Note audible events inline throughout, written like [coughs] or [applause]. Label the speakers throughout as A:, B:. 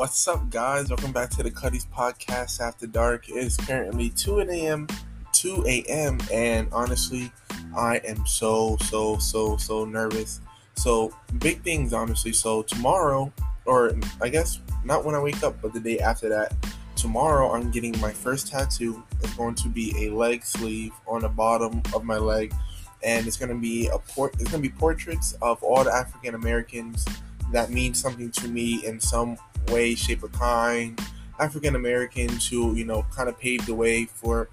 A: What's up, guys? Welcome back to the Cuddies Podcast After Dark. It is currently 2 a.m. 2 a.m. and honestly, I am so so so so nervous. So big things, honestly. So tomorrow, or I guess not when I wake up, but the day after that, tomorrow I'm getting my first tattoo. It's going to be a leg sleeve on the bottom of my leg, and it's going to be a port. It's going to be portraits of all the African Americans that mean something to me in some way, shape, or kind. African Americans who, you know, kind of paved the way for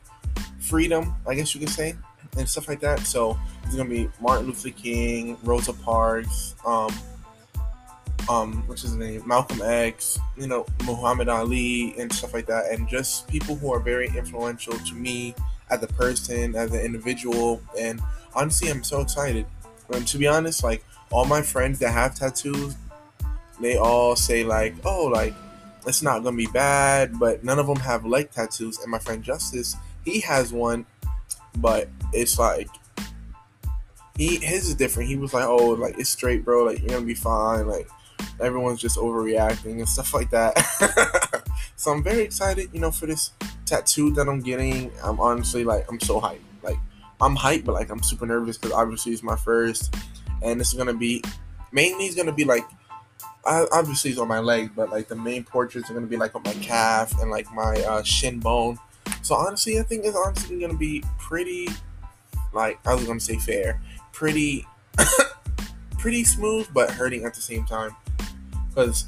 A: freedom, I guess you could say, and stuff like that. So it's gonna be Martin Luther King, Rosa Parks, um, um, what's his name, Malcolm X, you know, Muhammad Ali, and stuff like that, and just people who are very influential to me as a person, as an individual, and honestly, I'm so excited. And to be honest, like all my friends that have tattoos, they all say like, oh, like it's not gonna be bad, but none of them have leg tattoos. And my friend Justice, he has one, but it's like he his is different. He was like, oh, like it's straight, bro. Like you're gonna be fine. Like everyone's just overreacting and stuff like that. [laughs] so I'm very excited, you know, for this tattoo that I'm getting. I'm honestly like I'm so hyped. Like I'm hyped, but like I'm super nervous because obviously it's my first, and this is gonna be mainly it's gonna be like obviously it's on my leg, but like the main portraits are gonna be like on my calf and like my uh, shin bone. So honestly, I think it's honestly gonna be pretty, like I was gonna say fair, pretty, [coughs] pretty smooth, but hurting at the same time. Cause,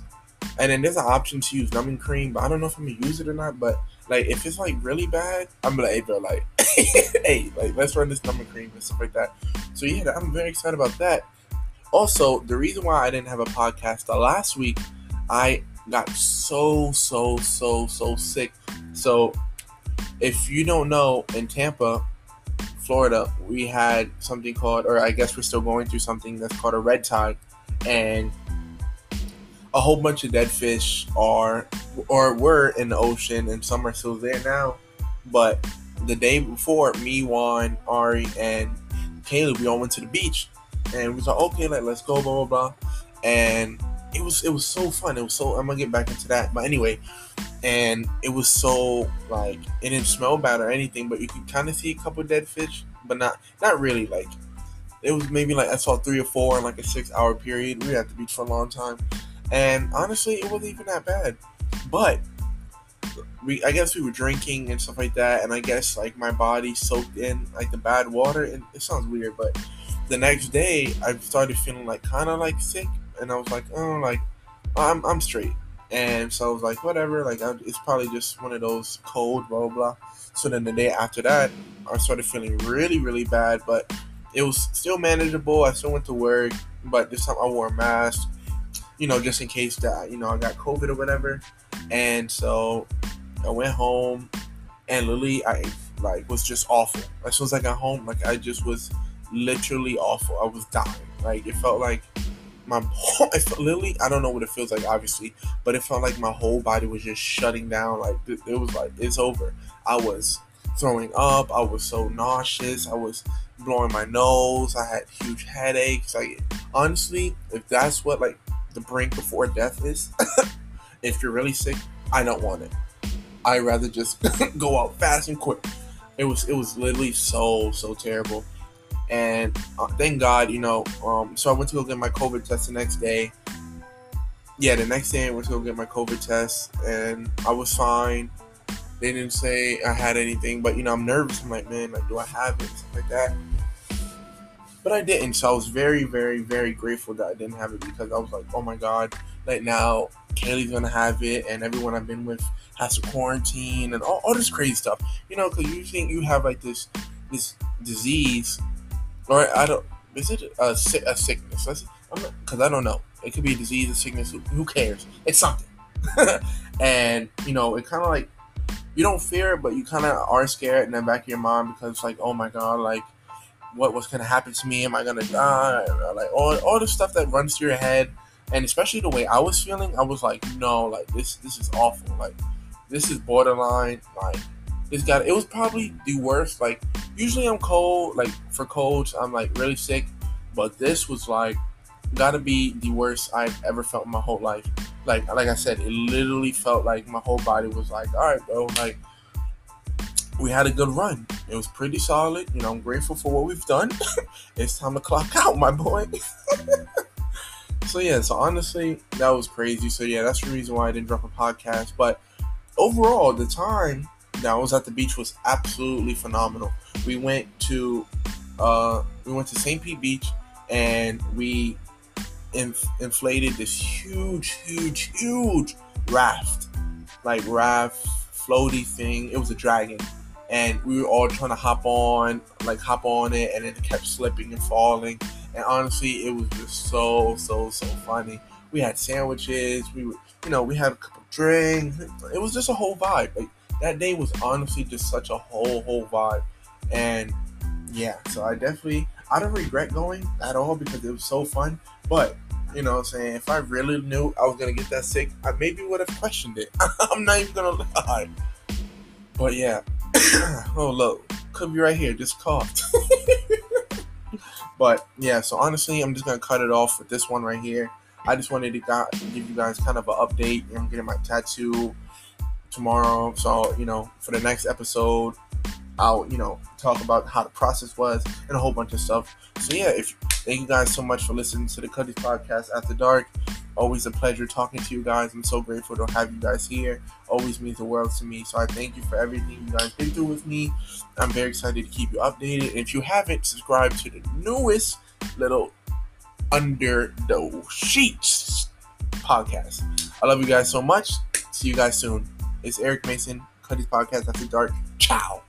A: and then there's an option to use numbing cream, but I don't know if I'm gonna use it or not. But like if it's like really bad, I'm like, hey bro, like, [laughs] hey, like let's run this numbing cream and stuff like that. So yeah, I'm very excited about that. Also, the reason why I didn't have a podcast the last week, I got so, so, so, so sick. So, if you don't know, in Tampa, Florida, we had something called, or I guess we're still going through something that's called a red tide, and a whole bunch of dead fish are or were in the ocean, and some are still there now. But the day before, me, Juan, Ari, and Caleb, we all went to the beach and we was like, okay, like let's go, blah blah blah, and it was it was so fun. It was so I'm gonna get back into that, but anyway, and it was so like it didn't smell bad or anything, but you could kind of see a couple dead fish, but not not really like. It was maybe like I saw three or four in like a six hour period. We were at the beach for a long time, and honestly, it wasn't even that bad. But we, I guess we were drinking and stuff like that, and I guess like my body soaked in like the bad water, and it sounds weird, but the next day I started feeling like kind of like sick, and I was like, oh, like I'm I'm straight, and so I was like, whatever, like I, it's probably just one of those cold, blah blah blah. So then the day after that, I started feeling really really bad, but it was still manageable. I still went to work, but this time I wore a mask, you know, just in case that you know I got COVID or whatever. And so I went home, and literally I like was just awful. As soon as I got home, like I just was literally awful. I was dying. Like it felt like my [laughs] it felt, literally I don't know what it feels like obviously, but it felt like my whole body was just shutting down. Like it, it was like it's over. I was throwing up. I was so nauseous. I was blowing my nose. I had huge headaches. Like honestly, if that's what like the brink before death is, [laughs] if you're really sick, I don't want it. I rather just [laughs] go out fast and quick. It was it was literally so so terrible. And uh, thank God, you know. Um, so I went to go get my COVID test the next day. Yeah, the next day I went to go get my COVID test, and I was fine. They didn't say I had anything, but you know I'm nervous. I'm like, man, like, do I have it? Stuff like that. But I didn't, so I was very, very, very grateful that I didn't have it because I was like, oh my god, like now Kaylee's gonna have it, and everyone I've been with has to quarantine and all, all this crazy stuff. You know, because you think you have like this this disease or I don't. Is it a, a sickness? Because I don't know. It could be a disease, a sickness. Who, who cares? It's something. [laughs] and you know, it kind of like you don't fear it, but you kind of are scared in the back of your mind because it's like, oh my god, like what was gonna happen to me? Am I gonna die? Like all all the stuff that runs through your head, and especially the way I was feeling, I was like, no, like this this is awful. Like this is borderline. Like this got it was probably the worst. Like usually I'm cold, like for colds, I'm like really sick, but this was like gotta be the worst I've ever felt in my whole life. like like I said, it literally felt like my whole body was like, all right, bro, like we had a good run. It was pretty solid. You know, I'm grateful for what we've done. [laughs] it's time to clock out, my boy. [laughs] so yeah, so honestly, that was crazy. So yeah, that's the reason why I didn't drop a podcast. But overall, the time that I was at the beach was absolutely phenomenal. We went to uh, we went to St. Pete Beach and we inf- inflated this huge, huge, huge raft, like raft floaty thing. It was a dragon, and we were all trying to hop on, like hop on it, and it kept slipping and falling. And honestly, it was just so, so, so funny. We had sandwiches. We were, you know, we had a couple drinks. It was just a whole vibe. Like that day was honestly just such a whole, whole vibe. And yeah, so I definitely, I don't regret going at all because it was so fun. But you know what I'm saying? If I really knew I was gonna get that sick, I maybe would have questioned it. [laughs] I'm not even gonna lie. But yeah. [coughs] oh look, could be right here, just coughed. [laughs] but yeah, so honestly, I'm just gonna cut it off with this one right here. I just wanted to give you guys kind of an update. I'm getting my tattoo tomorrow, so you know, for the next episode, I'll you know talk about how the process was and a whole bunch of stuff. So yeah, if thank you guys so much for listening to the Cuddies podcast after dark. Always a pleasure talking to you guys. I'm so grateful to have you guys here. Always means the world to me. So I thank you for everything you guys been through with me. I'm very excited to keep you updated. If you haven't subscribed to the newest little under the sheets podcast. I love you guys so much. See you guys soon. It's Eric Mason, Cuddies Podcast After Dark. Ciao.